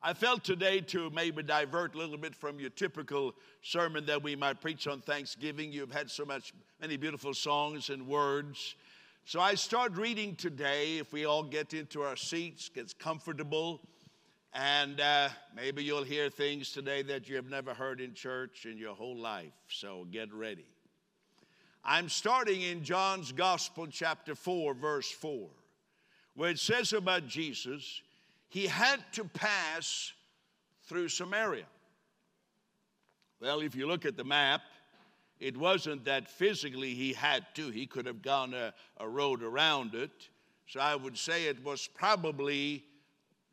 I felt today to maybe divert a little bit from your typical sermon that we might preach on Thanksgiving. You've had so much, many beautiful songs and words. So I start reading today. If we all get into our seats, gets comfortable, and uh, maybe you'll hear things today that you have never heard in church in your whole life. So get ready. I'm starting in John's Gospel, chapter 4, verse 4, where it says about Jesus he had to pass through Samaria. Well, if you look at the map, it wasn't that physically he had to, he could have gone a, a road around it. So I would say it was probably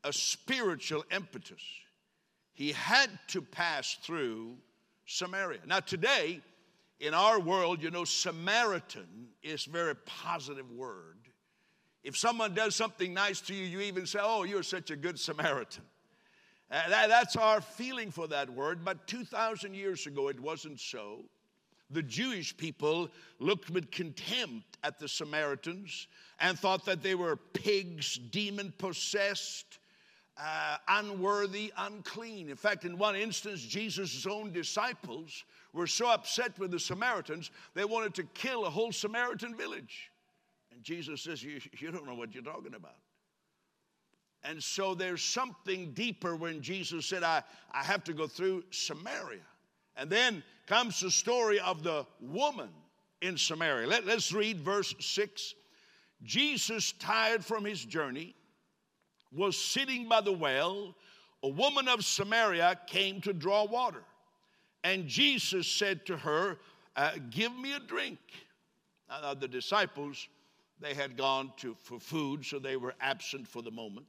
a spiritual impetus. He had to pass through Samaria. Now, today, in our world, you know, Samaritan is a very positive word. If someone does something nice to you, you even say, Oh, you're such a good Samaritan. Uh, that, that's our feeling for that word. But 2,000 years ago, it wasn't so. The Jewish people looked with contempt at the Samaritans and thought that they were pigs, demon possessed, uh, unworthy, unclean. In fact, in one instance, Jesus' own disciples were so upset with the Samaritans, they wanted to kill a whole Samaritan village. And Jesus says, you, you don't know what you're talking about. And so there's something deeper when Jesus said, I, I have to go through Samaria. And then comes the story of the woman in Samaria. Let, let's read verse 6. Jesus, tired from his journey, was sitting by the well. A woman of Samaria came to draw water. And Jesus said to her, uh, Give me a drink. Now, the disciples they had gone to, for food, so they were absent for the moment.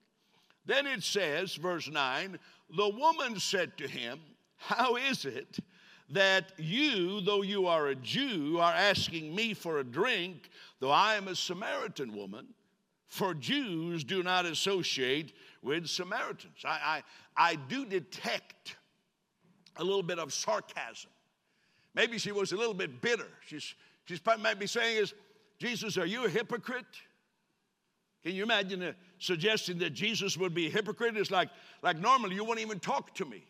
Then it says, verse 9, the woman said to him, How is it that you, though you are a Jew, are asking me for a drink, though I am a Samaritan woman? For Jews do not associate with Samaritans. I, I, I do detect a little bit of sarcasm. Maybe she was a little bit bitter. She's, she's probably might be saying is, Jesus, are you a hypocrite? Can you imagine a suggesting that Jesus would be a hypocrite? It's like, like normally you wouldn't even talk to me.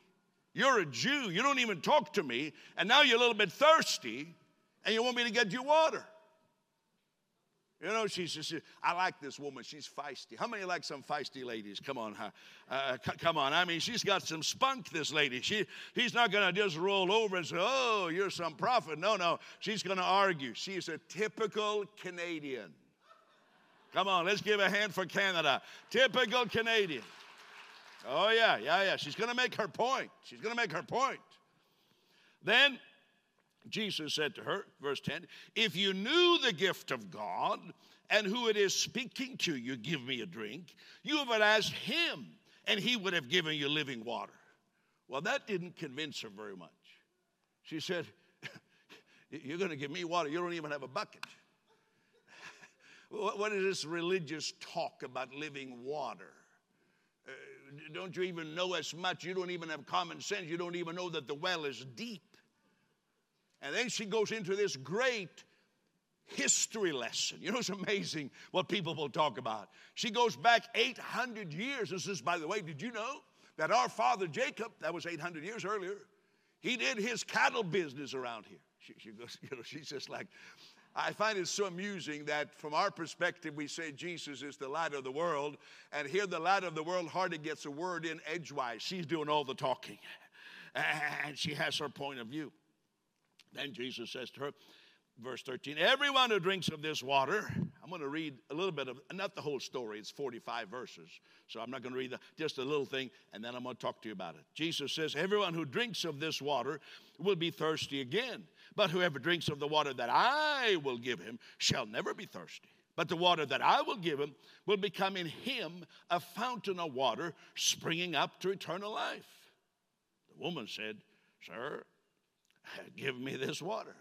You're a Jew, you don't even talk to me, and now you're a little bit thirsty and you want me to get you water. You know, she says, I like this woman. She's feisty. How many like some feisty ladies? Come on, huh? uh, c- come on. I mean, she's got some spunk, this lady. She, he's not going to just roll over and say, oh, you're some prophet. No, no. She's going to argue. She's a typical Canadian. Come on, let's give a hand for Canada. Typical Canadian. Oh, yeah, yeah, yeah. She's going to make her point. She's going to make her point. Then Jesus said to her, verse 10, If you knew the gift of God and who it is speaking to you, give me a drink, you would ask him, and he would have given you living water. Well, that didn't convince her very much. She said, You're going to give me water, you don't even have a bucket. what is this religious talk about living water? Uh, don't you even know as much? You don't even have common sense. You don't even know that the well is deep. And then she goes into this great history lesson. You know, it's amazing what people will talk about. She goes back 800 years and says, by the way, did you know that our father Jacob, that was 800 years earlier, he did his cattle business around here. She, she goes, you know, she's just like, I find it so amusing that from our perspective, we say Jesus is the light of the world, and here the light of the world hardly gets a word in edgewise. She's doing all the talking, and she has her point of view. Then Jesus says to her, verse 13, Everyone who drinks of this water, I'm going to read a little bit of, not the whole story, it's 45 verses. So I'm not going to read the, just a little thing, and then I'm going to talk to you about it. Jesus says, Everyone who drinks of this water will be thirsty again. But whoever drinks of the water that I will give him shall never be thirsty. But the water that I will give him will become in him a fountain of water springing up to eternal life. The woman said, Sir, Give me this water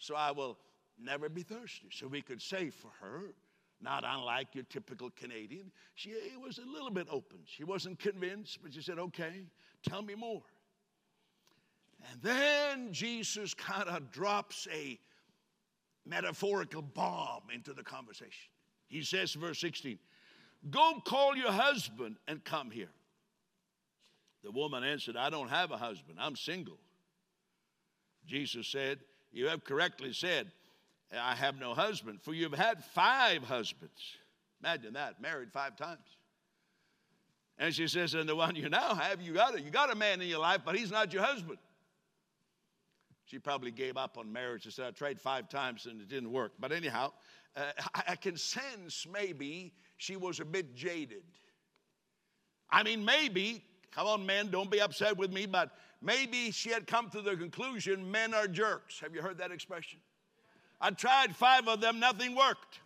so I will never be thirsty. So we could say for her, not unlike your typical Canadian, she was a little bit open. She wasn't convinced, but she said, Okay, tell me more. And then Jesus kind of drops a metaphorical bomb into the conversation. He says, verse 16, Go call your husband and come here. The woman answered, I don't have a husband, I'm single. Jesus said, You have correctly said, I have no husband, for you've had five husbands. Imagine that, married five times. And she says, And the one you now have, you got it. You got a man in your life, but he's not your husband. She probably gave up on marriage and said, I tried five times and it didn't work. But anyhow, uh, I, I can sense maybe she was a bit jaded. I mean, maybe, come on, men, don't be upset with me, but maybe she had come to the conclusion men are jerks. Have you heard that expression? I tried five of them, nothing worked.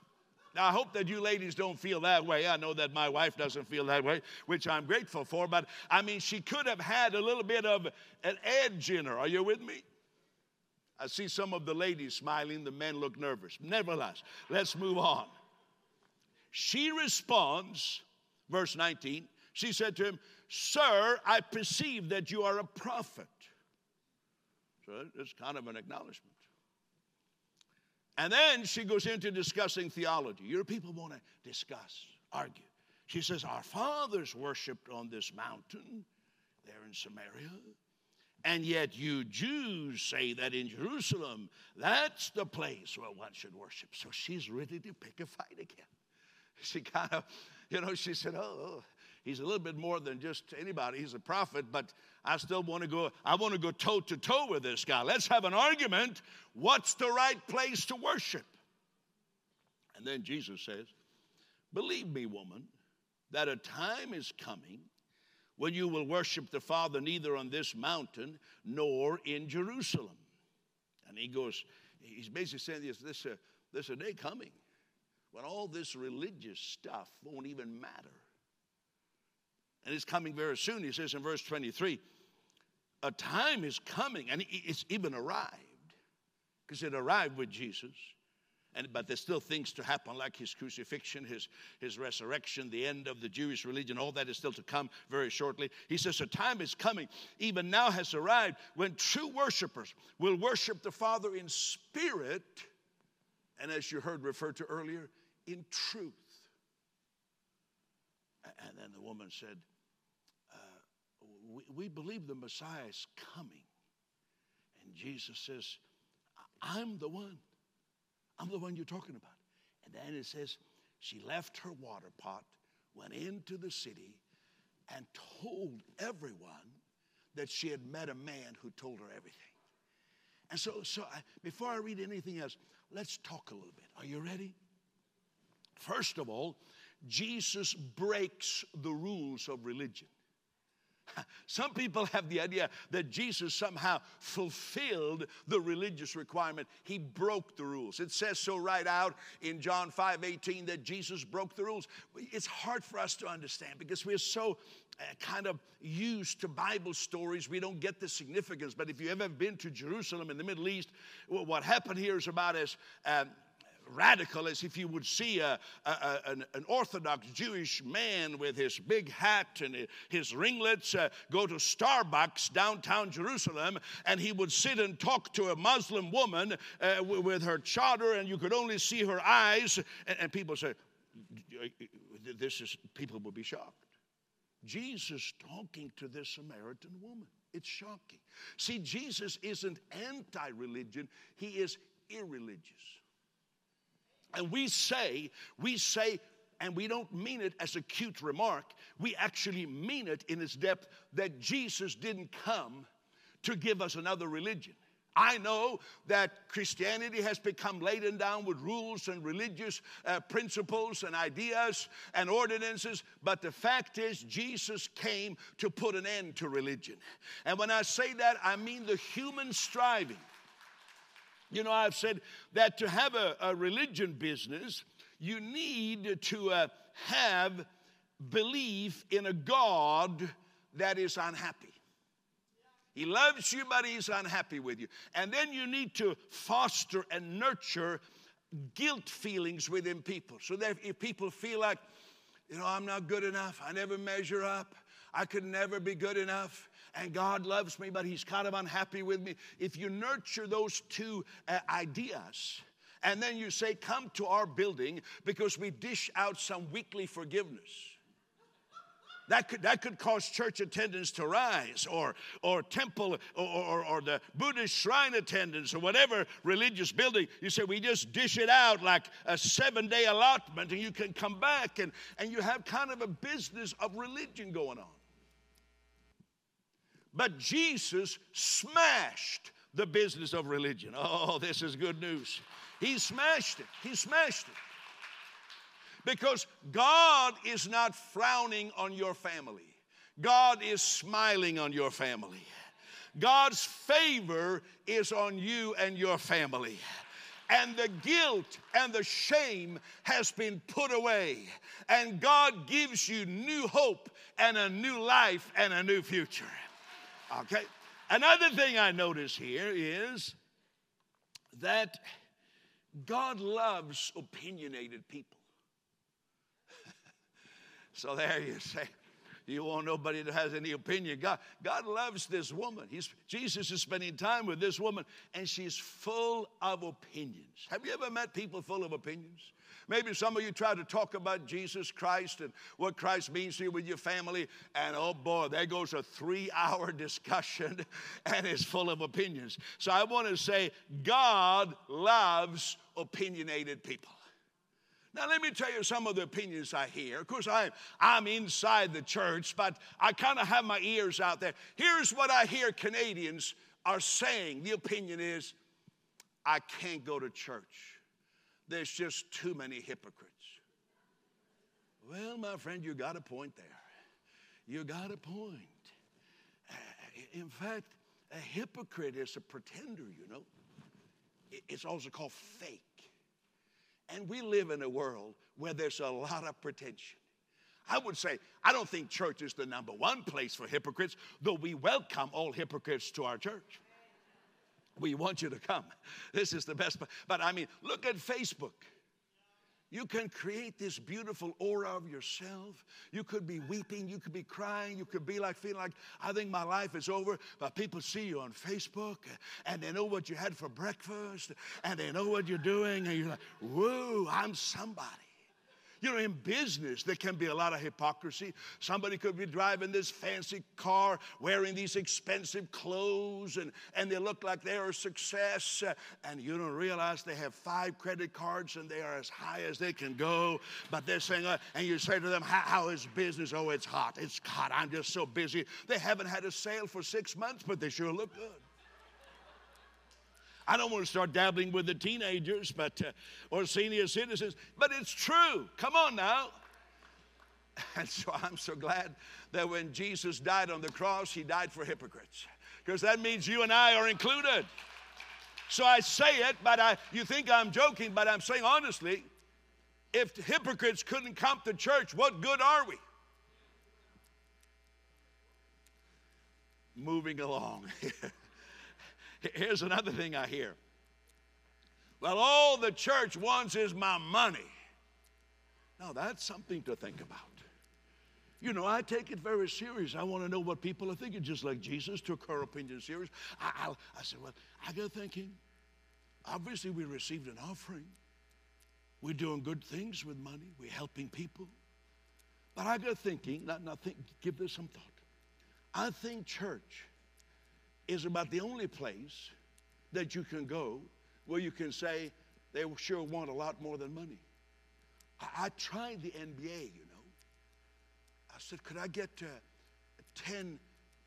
Now, I hope that you ladies don't feel that way. I know that my wife doesn't feel that way, which I'm grateful for, but I mean, she could have had a little bit of an edge in her. Are you with me? I see some of the ladies smiling, the men look nervous. Nevertheless, let's move on. She responds, verse 19, she said to him, Sir, I perceive that you are a prophet. So it's kind of an acknowledgement. And then she goes into discussing theology. Your people want to discuss, argue. She says, Our fathers worshiped on this mountain there in Samaria. And yet you Jews say that in Jerusalem, that's the place where one should worship. So she's ready to pick a fight again. She kind of, you know, she said, oh, oh he's a little bit more than just anybody. He's a prophet, but I still want to go, I want to go toe to toe with this guy. Let's have an argument. What's the right place to worship? And then Jesus says, Believe me, woman, that a time is coming when you will worship the Father neither on this mountain nor in Jerusalem. And he goes, he's basically saying this, this, uh, there's a day coming when all this religious stuff won't even matter. And it's coming very soon. He says in verse 23, a time is coming, and it's even arrived, because it arrived with Jesus and, but there's still things to happen, like his crucifixion, his, his resurrection, the end of the Jewish religion. All that is still to come very shortly. He says, A time is coming, even now has arrived, when true worshipers will worship the Father in spirit, and as you heard referred to earlier, in truth. And then the woman said, we, we believe the Messiah is coming. And Jesus says, I'm the one. I'm the one you're talking about. And then it says, she left her water pot, went into the city, and told everyone that she had met a man who told her everything. And so, so I, before I read anything else, let's talk a little bit. Are you ready? First of all, Jesus breaks the rules of religion. Some people have the idea that Jesus somehow fulfilled the religious requirement. He broke the rules. It says so right out in John 5 18 that Jesus broke the rules. It's hard for us to understand because we're so uh, kind of used to Bible stories, we don't get the significance. But if you ever been to Jerusalem in the Middle East, well, what happened here is about as um, radical as if you would see a, a, an, an, Orthodox Jewish man with his big hat and his ringlets uh, go to Starbucks downtown Jerusalem and he would sit and talk to a Muslim woman uh, with her chador and you could only see her eyes. And, and people say, this is, people would be shocked. Jesus talking to this Samaritan woman. It's shocking. See, Jesus isn't anti religion, he is irreligious. And we say, we say, and we don't mean it as a cute remark, we actually mean it in its depth that Jesus didn't come to give us another religion. I know that Christianity has become laden down with rules and religious uh, principles and ideas and ordinances, but the fact is, Jesus came to put an end to religion. And when I say that, I mean the human striving you know, I've said that to have a, a religion business, you need to uh, have belief in a God that is unhappy. He loves you, but he's unhappy with you. And then you need to foster and nurture guilt feelings within people. So that if people feel like, you know, I'm not good enough, I never measure up, I could never be good enough, and God loves me, but He's kind of unhappy with me. If you nurture those two uh, ideas, and then you say, Come to our building because we dish out some weekly forgiveness. that could, that could cause church attendance to rise or, or temple or, or, or, the Buddhist shrine attendance or whatever religious building. You say, we just dish it out like a seven day allotment and you can come back and, and you have kind of a business of religion going on. But Jesus smashed the business of religion. Oh, this is good news. He smashed it. He smashed it. Because God is not frowning on your family, God is smiling on your family. God's favor is on you and your family. And the guilt and the shame has been put away. And God gives you new hope and a new life and a new future. Okay? Another thing I notice here is that God loves opinionated people. so there you say, you want nobody that has any opinion. God, God loves this woman. He's, Jesus is spending time with this woman, and she's full of opinions. Have you ever met people full of opinions? Maybe some of you try to talk about Jesus Christ and what Christ means to you with your family, and oh boy, there goes a three hour discussion and it's full of opinions. So I want to say, God loves opinionated people. Now, let me tell you some of the opinions I hear. Of course, I, I'm inside the church, but I kind of have my ears out there. Here's what I hear Canadians are saying the opinion is, I can't go to church there's just too many hypocrites. Well, my friend, you got a point there. You got a point. Uh, in fact, a hypocrite is a pretender, you know. It's also called fake. And we live in a world where there's a lot of pretension. I would say, I don't think church is the number one place for hypocrites, though we welcome all hypocrites to our church. We want you to come. This is the best. But I mean, look at Facebook. You can create this beautiful aura of yourself. You could be weeping, you could be crying, you could be like feeling like, I think my life is over. But people see you on Facebook and they know what you had for breakfast and they know what you're doing, and you're like, whoa, I'm somebody. You know, in business, there can be a lot of hypocrisy. Somebody could be driving this fancy car, wearing these expensive clothes, and, and they look like they're a success. Uh, and you don't realize they have five credit cards and they are as high as they can go. But they're saying, uh, and you say to them, how, how is business? Oh, it's hot. It's hot. I'm just so busy. They haven't had a sale for six months, but they sure look good. I don't want to start dabbling with the teenagers, but uh, or senior citizens, but it's true. Come on now. And so I'm so glad that when Jesus died on the cross, he died for hypocrites. Because that means you and I are included. So I say it, but I, you think I'm joking, but I'm saying honestly, if hypocrites couldn't come to church, what good are we? Moving along. Here's another thing I hear. Well, all the church wants is my money. Now, that's something to think about. You know, I take it very serious. I want to know what people are thinking, just like Jesus took her opinion serious. I, I, I said, Well, I got thinking. Obviously, we received an offering. We're doing good things with money. We're helping people. But I got thinking, not, not think, give this some thought. I think church is about the only place that you can go where you can say they sure want a lot more than money. I, I tried the NBA, you know. I said, could I get uh, 10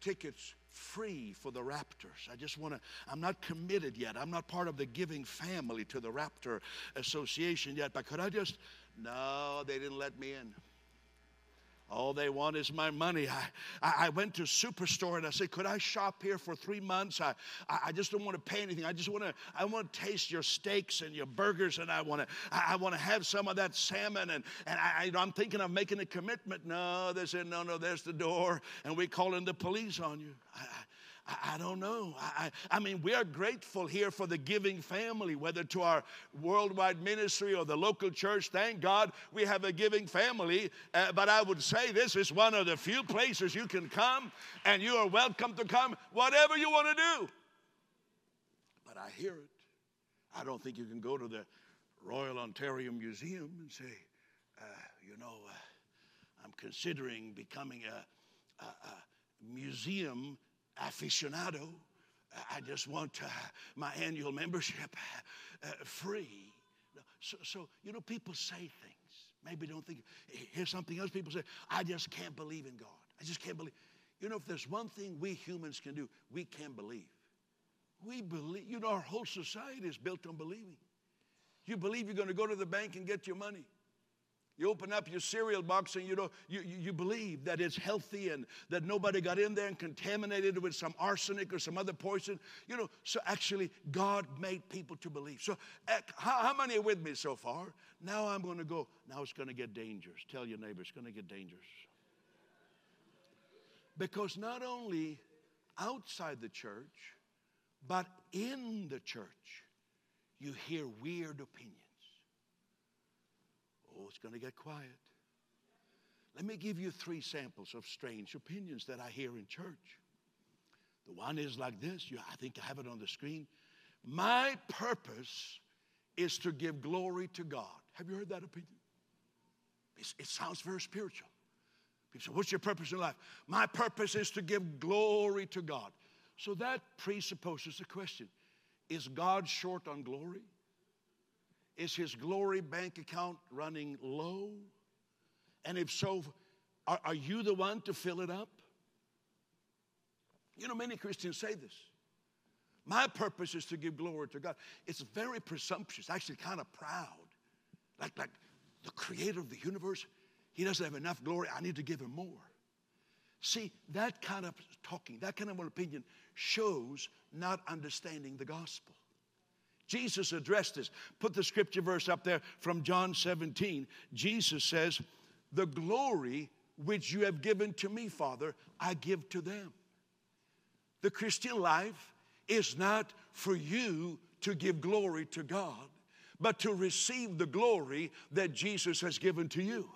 tickets free for the Raptors? I just want to, I'm not committed yet. I'm not part of the giving family to the Raptor Association yet, but could I just, no, they didn't let me in. All they want is my money. I, I went to a Superstore and I said, Could I shop here for three months? I, I just don't want to pay anything. I just want to I want to taste your steaks and your burgers and I want to I want to have some of that salmon and, and I, I'm thinking of making a commitment. No, they said, No, no, there's the door. And we're calling the police on you. I, I, I don't know. I, I mean, we are grateful here for the giving family, whether to our worldwide ministry or the local church. Thank God we have a giving family. Uh, but I would say this is one of the few places you can come and you are welcome to come, whatever you want to do. But I hear it. I don't think you can go to the Royal Ontario Museum and say, uh, you know, uh, I'm considering becoming a, a, a museum aficionado. I just want uh, my annual membership uh, free. So, so, you know, people say things. Maybe don't think. Here's something else people say I just can't believe in God. I just can't believe. You know, if there's one thing we humans can do, we can believe. We believe. You know, our whole society is built on believing. You believe you're going to go to the bank and get your money. You open up your cereal box and you know you, you, believe that it's healthy and that nobody got in there and contaminated it with some arsenic or some other poison. You know, so actually God made people to believe. So uh, how, how, many are with me so far? Now I'm going to go. Now it's going to get dangerous. Tell your neighbor it's going to get dangerous. Because not only outside the church, but in the church, you hear weird opinions. Oh, it's going to get quiet. Let me give you three samples of strange opinions that I hear in church. The one is like this. You, I think I have it on the screen. My purpose is to give glory to God. Have you heard that opinion? It's, it sounds very spiritual. People say, What's your purpose in life? My purpose is to give glory to God. So that presupposes the question Is God short on glory? Is his glory bank account running low? And if so, are, are you the one to fill it up? You know, many Christians say this. My purpose is to give glory to God. It's very presumptuous, actually kind of proud. Like, like the creator of the universe, he doesn't have enough glory. I need to give him more. See, that kind of talking, that kind of opinion shows not understanding the gospel. Jesus addressed this. Put the scripture verse up there from John 17. Jesus says, The glory which you have given to me, Father, I give to them. The Christian life is not for you to give glory to God, but to receive the glory that Jesus has given to you.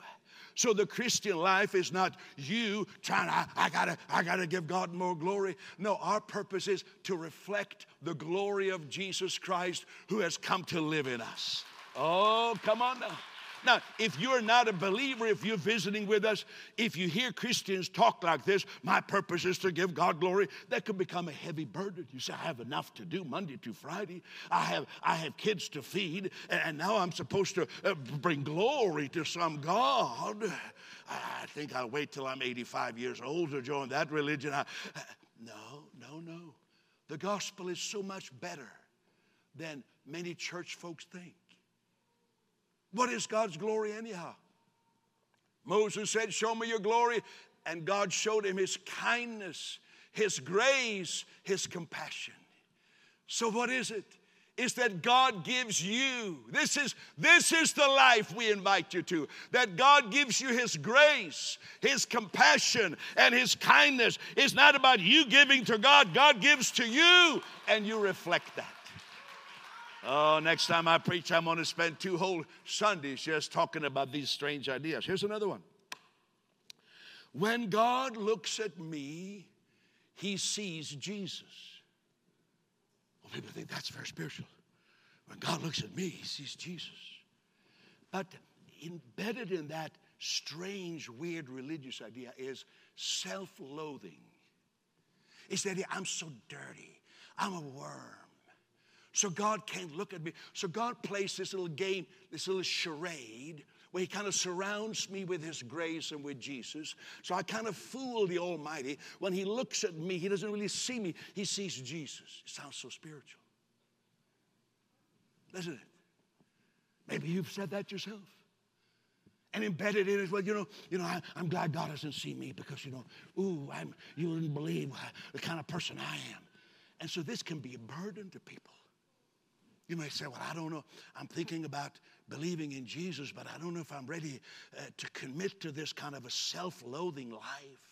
So the Christian life is not you trying, I, I, gotta, I gotta give God more glory. No, our purpose is to reflect the glory of Jesus Christ who has come to live in us. Oh, come on now. Now, if you're not a believer, if you're visiting with us, if you hear Christians talk like this, my purpose is to give God glory, that could become a heavy burden. You say, I have enough to do Monday to Friday. I have, I have kids to feed, and now I'm supposed to uh, bring glory to some God. I think I'll wait till I'm 85 years old to join that religion. I, no, no, no. The gospel is so much better than many church folks think. What is God's glory, anyhow? Moses said, Show me your glory. And God showed him his kindness, his grace, his compassion. So, what is it? Is that God gives you. This is, this is the life we invite you to. That God gives you His grace, His compassion, and His kindness. It's not about you giving to God, God gives to you, and you reflect that. Oh, next time I preach, I'm going to spend two whole Sundays just talking about these strange ideas. Here's another one. When God looks at me, he sees Jesus. Well, people think that's very spiritual. When God looks at me, he sees Jesus. But embedded in that strange, weird religious idea is self loathing. It's that I'm so dirty, I'm a worm. So God can't look at me. So God plays this little game, this little charade where he kind of surrounds me with his grace and with Jesus. So I kind of fool the Almighty. When he looks at me, he doesn't really see me, he sees Jesus. It sounds so spiritual. Doesn't it? Maybe you've said that yourself. And embedded in it, well, you know, you know, I, am glad God doesn't see me because, you know, ooh, I'm, you wouldn't believe the kind of person I am. And so this can be a burden to people. You may say, Well, I don't know. I'm thinking about believing in Jesus, but I don't know if I'm ready uh, to commit to this kind of a self loathing life.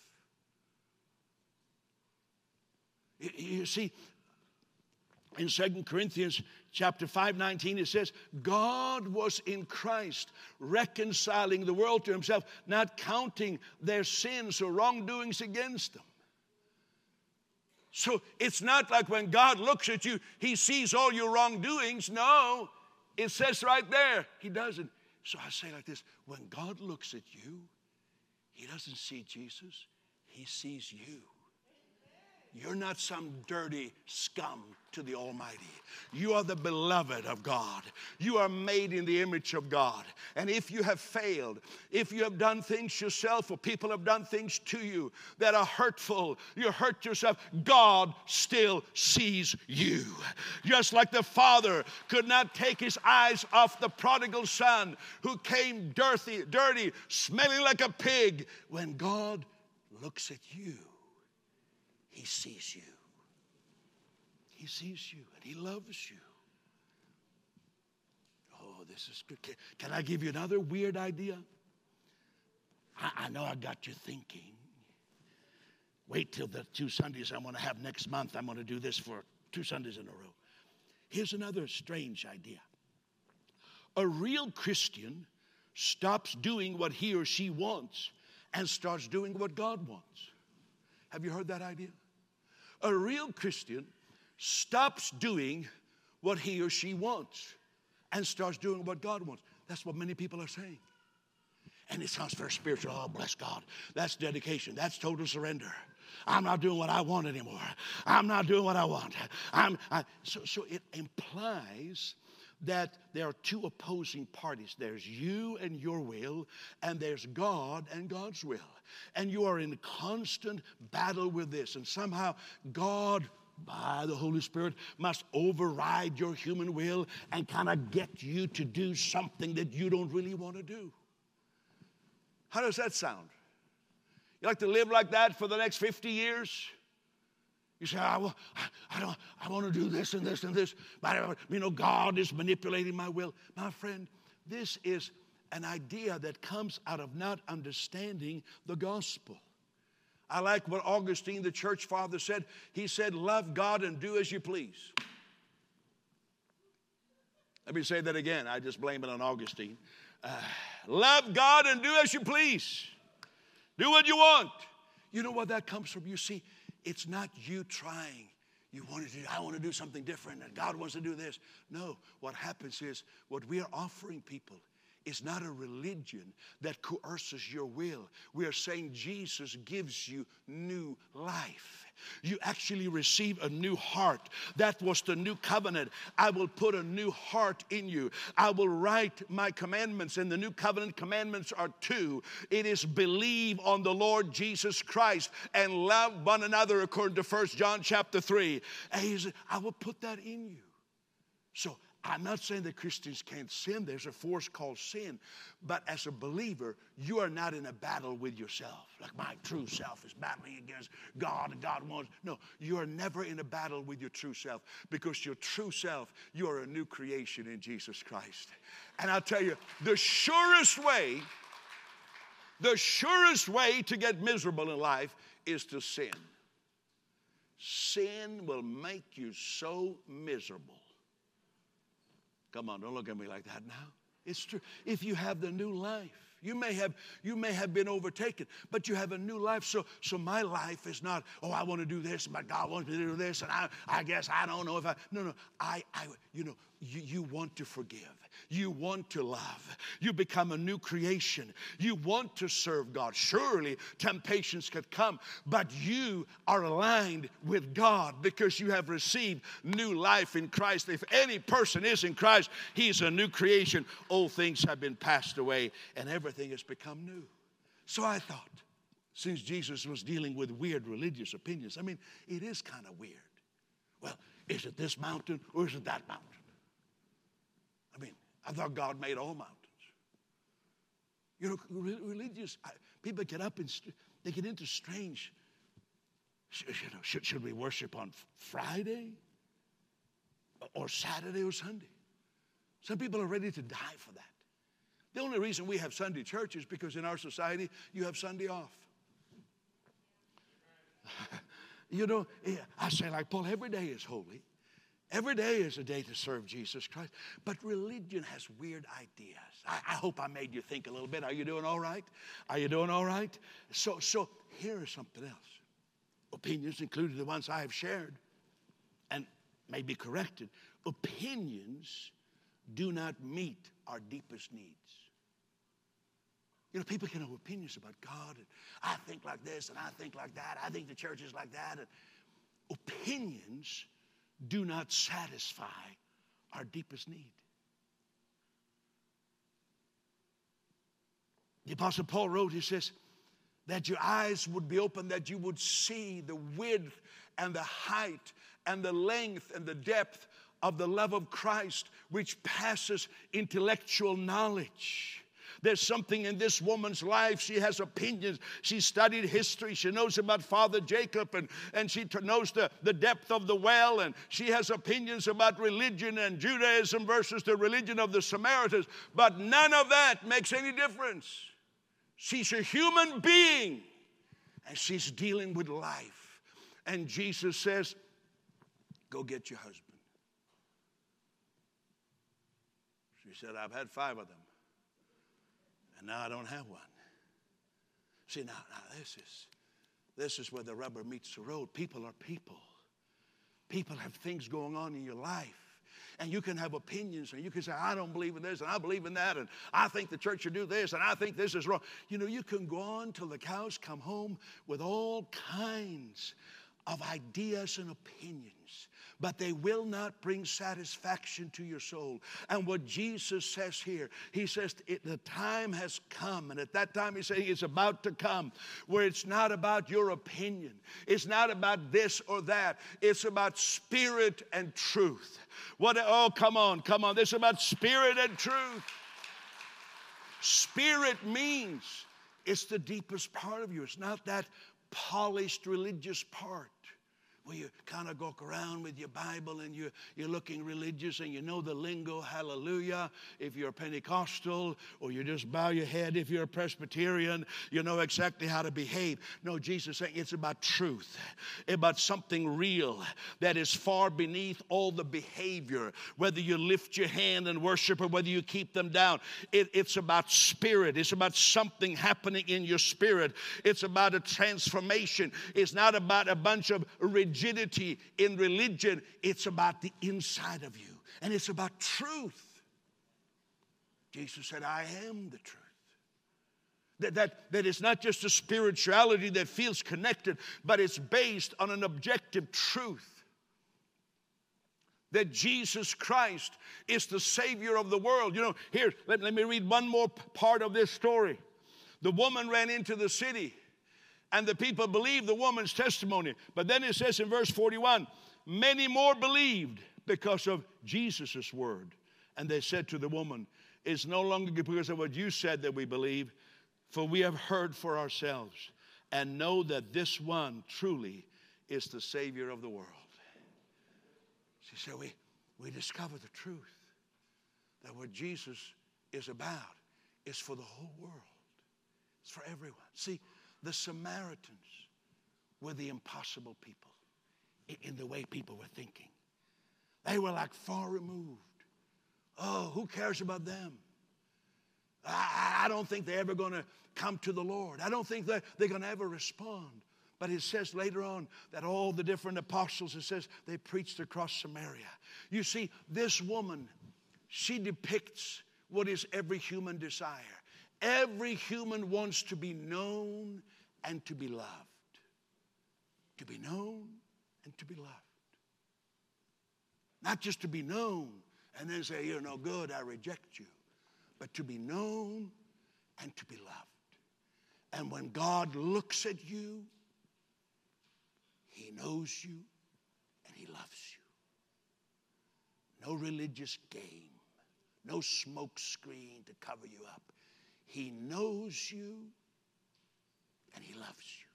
You see, in Second Corinthians chapter 5, 19, it says, God was in Christ reconciling the world to himself, not counting their sins or wrongdoings against them. So it's not like when God looks at you, he sees all your wrongdoings. No, it says right there, he doesn't. So I say like this when God looks at you, He doesn't see Jesus, he sees you. You're not some dirty scum to the Almighty. You are the beloved of God. You are made in the image of God. And if you have failed, if you have done things yourself or people have done things to you that are hurtful, you hurt yourself, God still sees you. Just like the father could not take his eyes off the prodigal son who came dirty, dirty, smelling like a pig, when God looks at you he sees you. He sees you and He loves you. Oh, this is good. Can, can I give you another weird idea? I, I know I got you thinking. Wait till the two Sundays I'm going to have next month. I'm going to do this for two Sundays in a row. Here's another strange idea a real Christian stops doing what he or she wants and starts doing what God wants. Have you heard that idea? A real Christian stops doing what he or she wants and starts doing what God wants. That's what many people are saying. And it sounds very spiritual. Oh, bless God. That's dedication. That's total surrender. I'm not doing what I want anymore. I'm not doing what I want. I'm, I, so, so it implies that there are two opposing parties there's you and your will, and there's God and God's will. And you are in constant battle with this. And somehow, God by the Holy Spirit must override your human will and kind of get you to do something that you don't really want to do. How does that sound? You like to live like that for the next 50 years? You say, I, will, I, don't, I want to do this and this and this, but you know, God is manipulating my will. My friend, this is an idea that comes out of not understanding the gospel. I like what Augustine, the church father, said. He said, Love God and do as you please. Let me say that again. I just blame it on Augustine. Uh, love God and do as you please. Do what you want. You know what that comes from? You see, it's not you trying. You want to I want to do something different, and God wants to do this. No, what happens is what we are offering people is not a religion that coerces your will. We are saying Jesus gives you new life. You actually receive a new heart. That was the new covenant. I will put a new heart in you. I will write my commandments, and the new covenant commandments are two. It is believe on the Lord Jesus Christ and love one another according to First John chapter 3. And he said, I will put that in you. So I'm not saying that Christians can't sin. There's a force called sin. But as a believer, you are not in a battle with yourself. Like my true self is battling against God and God wants. No, you are never in a battle with your true self because your true self, you are a new creation in Jesus Christ. And I'll tell you, the surest way, the surest way to get miserable in life is to sin. Sin will make you so miserable Come on, don't look at me like that now. It's true. If you have the new life, you may have you may have been overtaken, but you have a new life. So so my life is not, oh, I want to do this, but God wants me to do this, and I I guess I don't know if I no no I I you know you, you want to forgive. You want to love. You become a new creation. You want to serve God. Surely temptations could come, but you are aligned with God because you have received new life in Christ. If any person is in Christ, he's a new creation. Old things have been passed away and everything has become new. So I thought, since Jesus was dealing with weird religious opinions, I mean, it is kind of weird. Well, is it this mountain or is it that mountain? I thought God made all mountains. You know, religious people get up and they get into strange. You know, should, should we worship on Friday or Saturday or Sunday? Some people are ready to die for that. The only reason we have Sunday church is because in our society you have Sunday off. you know, eh, I say like Paul, every day is holy. Every day is a day to serve Jesus Christ. But religion has weird ideas. I, I, hope I made you think a little bit. Are you doing all right? Are you doing all right? So, so here is something else. Opinions, including the ones I have shared, and may be corrected. Opinions do not meet our deepest needs. You know, people can have opinions about God, and I think like this, and I think like that. I think the church is like that. And opinions do not satisfy our deepest need. The Apostle Paul wrote, he says, that your eyes would be open, that you would see the width and the height and the length and the depth of the love of Christ, which passes intellectual knowledge. There's something in this woman's life. She has opinions. She studied history. She knows about Father Jacob and, and she knows the, the depth of the well. And she has opinions about religion and Judaism versus the religion of the Samaritans. But none of that makes any difference. She's a human being and she's dealing with life. And Jesus says, Go get your husband. She said, I've had five of them, and now I don't have one. See, now, now this is this is where the rubber meets the road. People are people. People have things going on in your life and you can have opinions and you can say, I don't believe in this and I believe in that and I think the church should do this and I think this is wrong. You know, you can go on till the cows come home with all kinds of ideas and opinions but they will not bring satisfaction to your soul. And what Jesus says here, he says, the time has come. And at that time, he's saying it's about to come where it's not about your opinion, it's not about this or that, it's about spirit and truth. What, oh, come on, come on. This is about spirit and truth. Spirit means it's the deepest part of you, it's not that polished religious part where you kind of go around with your Bible and you, you're looking religious and you know the lingo, hallelujah. If you're Pentecostal or you just bow your head, if you're a Presbyterian, you know exactly how to behave. No, Jesus saying it's about truth, about something real that is far beneath all the behavior, whether you lift your hand and worship or whether you keep them down. It, it's about spirit, it's about something happening in your spirit, it's about a transformation. It's not about a bunch of rigid rigidity in religion, it's about the inside of you and it's about truth. Jesus said, I am the truth. That, that, that it's not just a spirituality that feels connected, but it's based on an objective truth. That Jesus Christ is the Savior of the world. You know, here, let, let me read one more part of this story. The woman ran into the city and the people believed the woman's testimony. But then it says in verse 41 many more believed because of Jesus' word. And they said to the woman, It's no longer because of what you said that we believe, for we have heard for ourselves and know that this one truly is the Savior of the world. She said, We, we discover the truth that what Jesus is about is for the whole world, it's for everyone. See, the Samaritans were the impossible people in the way people were thinking. They were like far removed. Oh, who cares about them? I, don't think they're ever going to come to the Lord. I don't think that they're going to ever respond. But it says later on that all the different apostles, it says they preached across Samaria. You see, this woman, she depicts what is every human desire. Every human wants to be known and to be loved. To be known and to be loved. Not just to be known and then say, You're no good, I reject you, but to be known and to be loved. And when God looks at you, He knows you and He loves you. No religious game, no smoke screen to cover you up. He knows you and He loves you.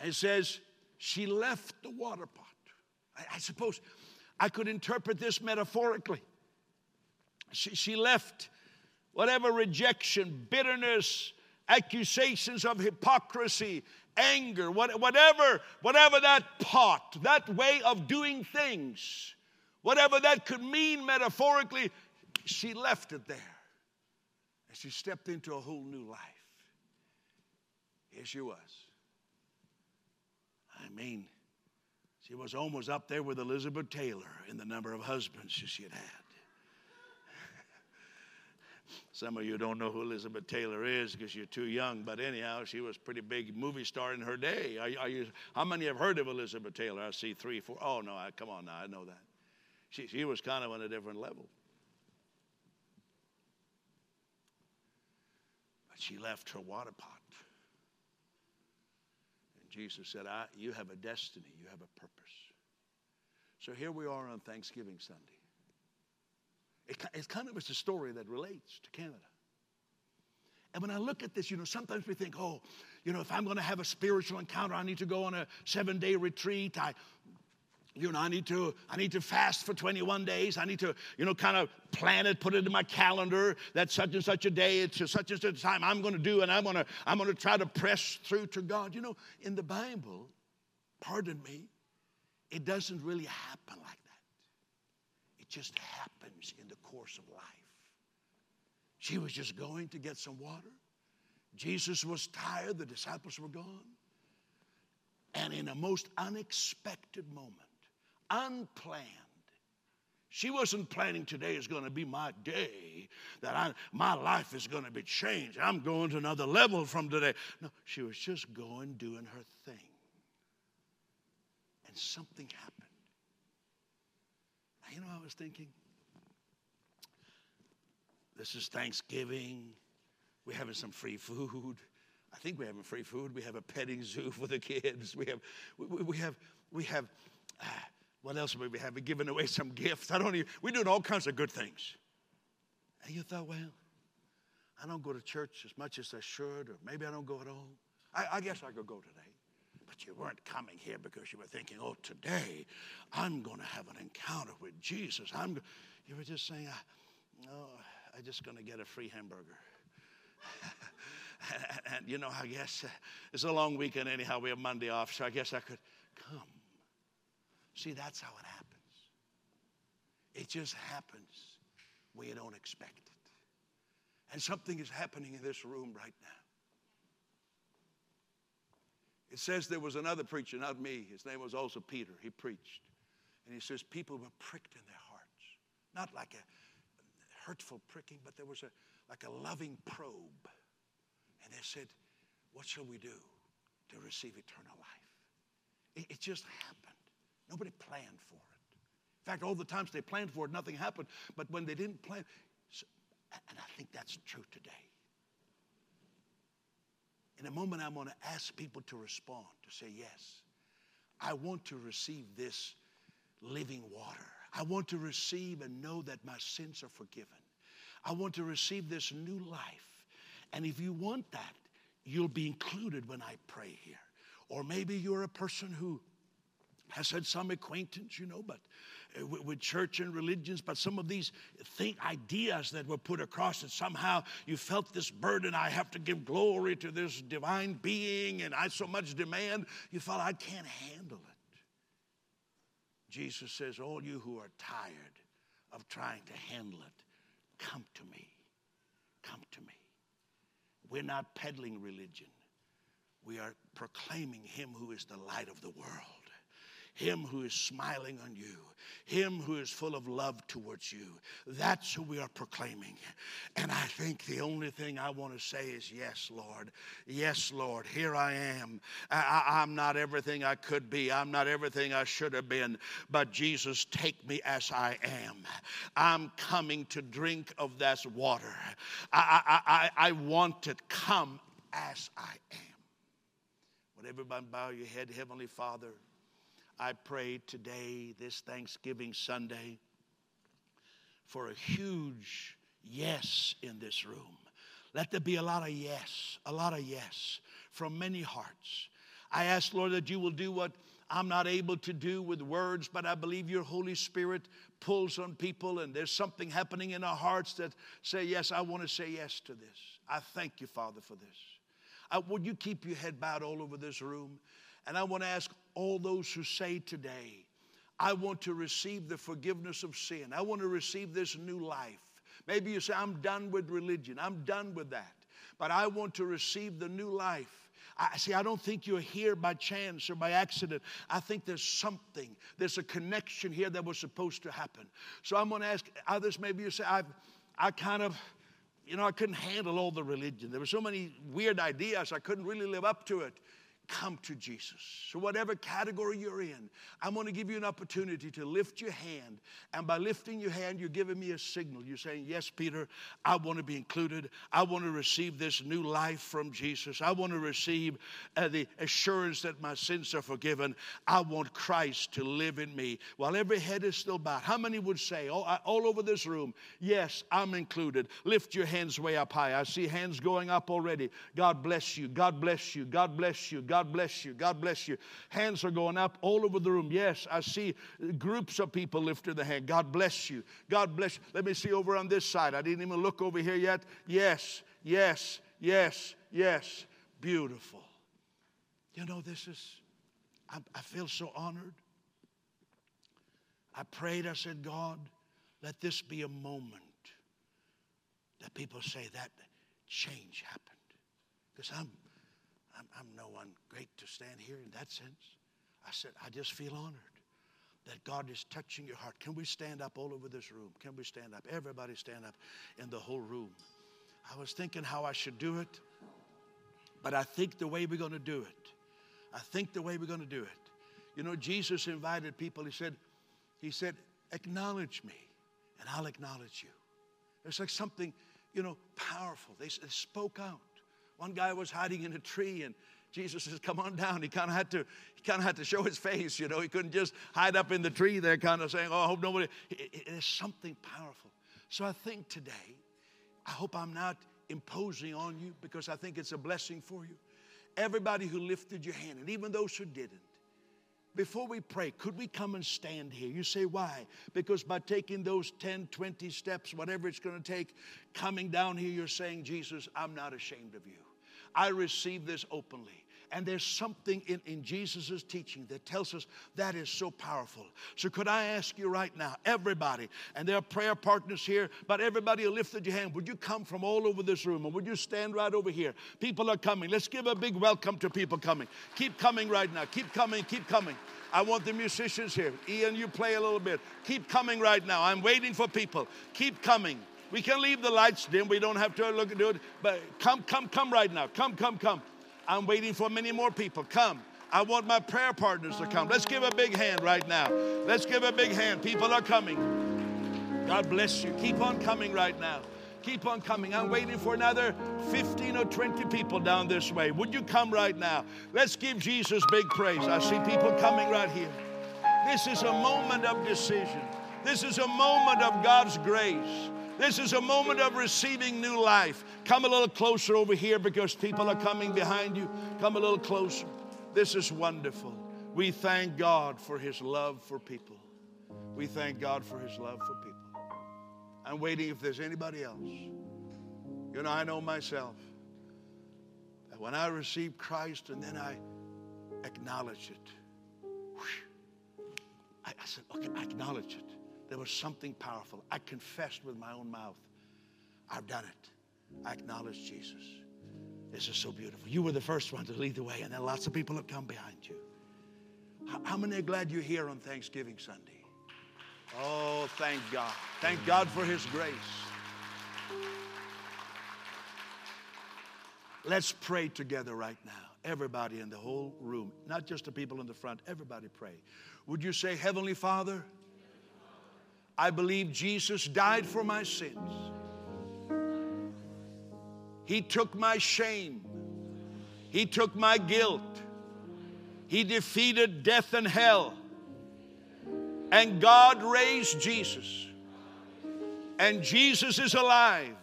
And it says, she left the water pot. I, I, suppose I could interpret this metaphorically. She, she left whatever rejection, bitterness, accusations of hypocrisy, anger, whatever, whatever that pot, that way of doing things, whatever that could mean metaphorically, she left it there. And she stepped into a whole new life. Here she was. I mean, She was almost up there with Elizabeth Taylor in the number of husbands she had had. Some of you don't know who Elizabeth Taylor is because you're too young, but anyhow, she was a pretty big movie star in her day. Are, are you, how many have heard of Elizabeth Taylor? I see three, four. Oh, no, I, come on now, I know that. She, she was kind of on a different level. But she left her water pot. And Jesus said, I, You have a destiny, you have a purpose. So here we are on Thanksgiving Sunday. It, it's kind of it's a story that relates to Canada. And when I look at this, you know, sometimes we think, oh, you know, if I'm going to have a spiritual encounter, I need to go on a seven day retreat. I, you know, I need to, I need to fast for 21 days. I need to, you know, kind of plan it, put it in my calendar that such and such a day, it's such and such a time I'm going to do, and I'm going to, I'm going to try to press through to God. You know, in the Bible, pardon me, it doesn't really happen like just happens in the course of life. She was just going to get some water. Jesus was tired, the disciples were gone. And in a most unexpected moment, unplanned, she wasn't planning today is going to be my day, that I, my life is going to be changed. I'm going to another level from today. No, she was just going, doing her thing. And something happened. You know, I was thinking, this is Thanksgiving. We're having some free food. I think we're having free food. We have a petting zoo for the kids. We have, we, we have, we have. Uh, what else maybe we have? We're giving away some gifts. I don't even. We're doing all kinds of good things. And you thought, well, I don't go to church as much as I should, or maybe I don't go at all. I, I guess I could go today. But you weren't coming here because you were thinking, oh, today I'm going to have an encounter with Jesus. I'm. You were just saying, oh, I'm just going to get a free hamburger. and, and, you know, I guess it's a long weekend anyhow. We have Monday off, so I guess I could come. See, that's how it happens. It just happens when you don't expect it. And something is happening in this room right now. It says there was another preacher, not me. His name was also Peter. He preached. And he says people were pricked in their hearts. Not like a hurtful pricking, but there was a, like a loving probe. And they said, What shall we do to receive eternal life? It, it just happened. Nobody planned for it. In fact, all the times they planned for it, nothing happened. But when they didn't plan, and I think that's true today. In a moment, I'm going to ask people to respond, to say, Yes, I want to receive this living water. I want to receive and know that my sins are forgiven. I want to receive this new life. And if you want that, you'll be included when I pray here. Or maybe you're a person who has had some acquaintance, you know, but uh, with, with church and religions, but some of these think ideas that were put across that somehow you felt this burden. I have to give glory to this divine being, and I so much demand. You felt I can't handle it. Jesus says, All you who are tired of trying to handle it, come to me. Come to me. We're not peddling religion, we are proclaiming Him who is the light of the world. Him who is smiling on you, Him who is full of love towards you. That's who we are proclaiming. And I think the only thing I want to say is, Yes, Lord. Yes, Lord. Here I am. I, am not everything I could be, I'm not everything I should have been. But Jesus, take me as I am. I'm coming to drink of that water. I, I, I, I want to come as I am. Would everybody bow your head, Heavenly Father? I pray today, this Thanksgiving Sunday, for a huge yes in this room. Let there be a lot of yes, a lot of yes from many hearts. I ask, Lord, that you will do what I'm not able to do with words, but I believe your Holy Spirit pulls on people, and there's something happening in our hearts that say, Yes, I want to say yes to this. I thank you, Father, for this. Uh, would you keep your head bowed all over this room? And I want to ask all those who say today, I want to receive the forgiveness of sin. I want to receive this new life. Maybe you say, I'm done with religion. I'm done with that. but I want to receive the new life. I see, I don't think you're here by chance or by accident. I think there's something, there's a connection here that was supposed to happen. So I'm going to ask others, maybe you say, I've, I kind of, you know, I couldn't handle all the religion. There were so many weird ideas, I couldn't really live up to it come to Jesus. So, whatever category you're in, I'm going to give you an opportunity to lift your hand. And by lifting your hand, you're giving me a signal. You're saying, Yes, Peter, I want to be included. I want to receive this new life from Jesus. I want to receive uh, the assurance that my sins are forgiven. I want Christ to live in me. While every head is still bowed, how many would say, all, all over this room, Yes, I'm included? Lift your hands way up high. I see hands going up already. God bless you. God bless you. God bless you. God God bless you. God bless you. Hands are going up all over the room. Yes, I see groups of people lifting the hand. God bless you. God bless you. Let me see over on this side. I didn't even look over here yet. Yes, yes, yes, yes. Beautiful. You know, this is, I, I feel so honored. I prayed, I said, God, let this be a moment that people say that change happened. Because I'm I'm, I'm no one great to stand here in that sense. I said, I just feel honored that God is touching your heart. Can we stand up all over this room? Can we stand up? Everybody stand up in the whole room. I was thinking how I should do it, but I think the way we're going to do it, I think the way we're going to do it. You know, Jesus invited people, he said, he said, acknowledge me and I'll acknowledge you. It's like something, you know, powerful. They, they spoke out. One guy was hiding in a tree and Jesus says, Come on down. He kind of had to, he kind of had to show his face, you know. He couldn't just hide up in the tree there, kind of saying, Oh, I hope nobody. It, it is something powerful. So I think today, I hope I'm not imposing on you because I think it's a blessing for you. Everybody who lifted your hand, and even those who didn't, before we pray, could we come and stand here? You say, why? Because by taking those 10, 20 steps, whatever it's going to take, coming down here, you're saying, Jesus, I'm not ashamed of you. I receive this openly. And there's something in, in Jesus' teaching that tells us that is so powerful. So, could I ask you right now, everybody, and there are prayer partners here, but everybody who lifted your hand, would you come from all over this room and would you stand right over here? People are coming. Let's give a big welcome to people coming. Keep coming right now. Keep coming, keep coming. I want the musicians here. Ian, you play a little bit. Keep coming right now. I'm waiting for people. Keep coming. We can leave the lights dim. We don't have to look at it. But come, come, come right now. Come, come, come. I'm waiting for many more people. Come. I want my prayer partners to come. Let's give a big hand right now. Let's give a big hand. People are coming. God bless you. Keep on coming right now. Keep on coming. I'm waiting for another 15 or 20 people down this way. Would you come right now? Let's give Jesus big praise. I see people coming right here. This is a moment of decision. This is a moment of God's grace. This is a moment of receiving new life. Come a little closer over here because people are coming behind you. Come a little closer. This is wonderful. We thank God for His love for people. We thank God for His love for people. I'm waiting if there's anybody else. You know, I know myself that when I received Christ and then I acknowledged it, I, I said, okay, I acknowledge it. There was something powerful. I confessed with my own mouth. I've done it. I acknowledge Jesus. This is so beautiful. You were the first one to lead the way, and then lots of people have come behind you. How many are glad you're here on Thanksgiving Sunday? Oh, thank God. Thank God for His grace. Let's pray together right now. Everybody in the whole room, not just the people in the front, everybody pray. Would you say, Heavenly Father, I believe Jesus died for my sins. He took my shame. He took my guilt. He defeated death and hell. And God raised Jesus. And Jesus is alive.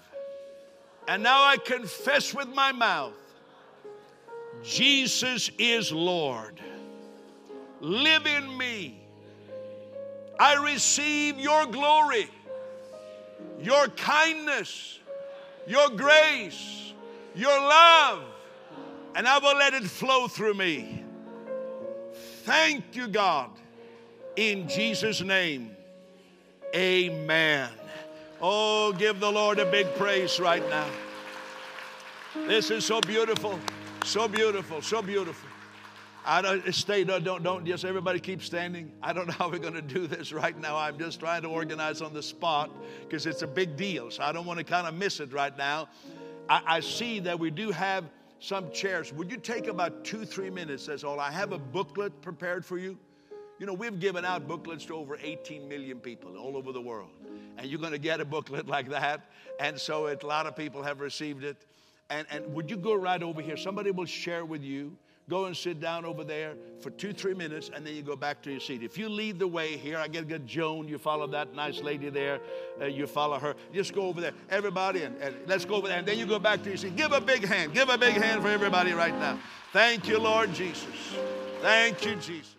And now I confess with my mouth Jesus is Lord. Live in me I receive your glory, your kindness, your grace, your love, and I will let it flow through me. Thank you, God. In Jesus' name, amen. Oh, give the Lord a big praise right now. This is so beautiful, so beautiful, so beautiful. I don't stay. Don't, don't don't just everybody keep standing. I don't know how we're going to do this right now. I'm just trying to organize on the spot because it's a big deal. So I don't want to kind of miss it right now. I, I see that we do have some chairs. Would you take about two, three minutes? That's all. I have a booklet prepared for you. You know, we've given out booklets to over 18 million people all over the world. And you're going to get a booklet like that. And so it, a lot of people have received it. And, and would you go right over here? Somebody will share with you. Go and sit down over there for two, three minutes, and then you go back to your seat. If you lead the way here, I get a good Joan, you follow that nice lady there, uh, you follow her. Just go over there. Everybody, and, and let's go over there. And then you go back to your seat. Give a big hand. Give a big hand for everybody right now. Thank you, Lord Jesus. Thank you, Jesus.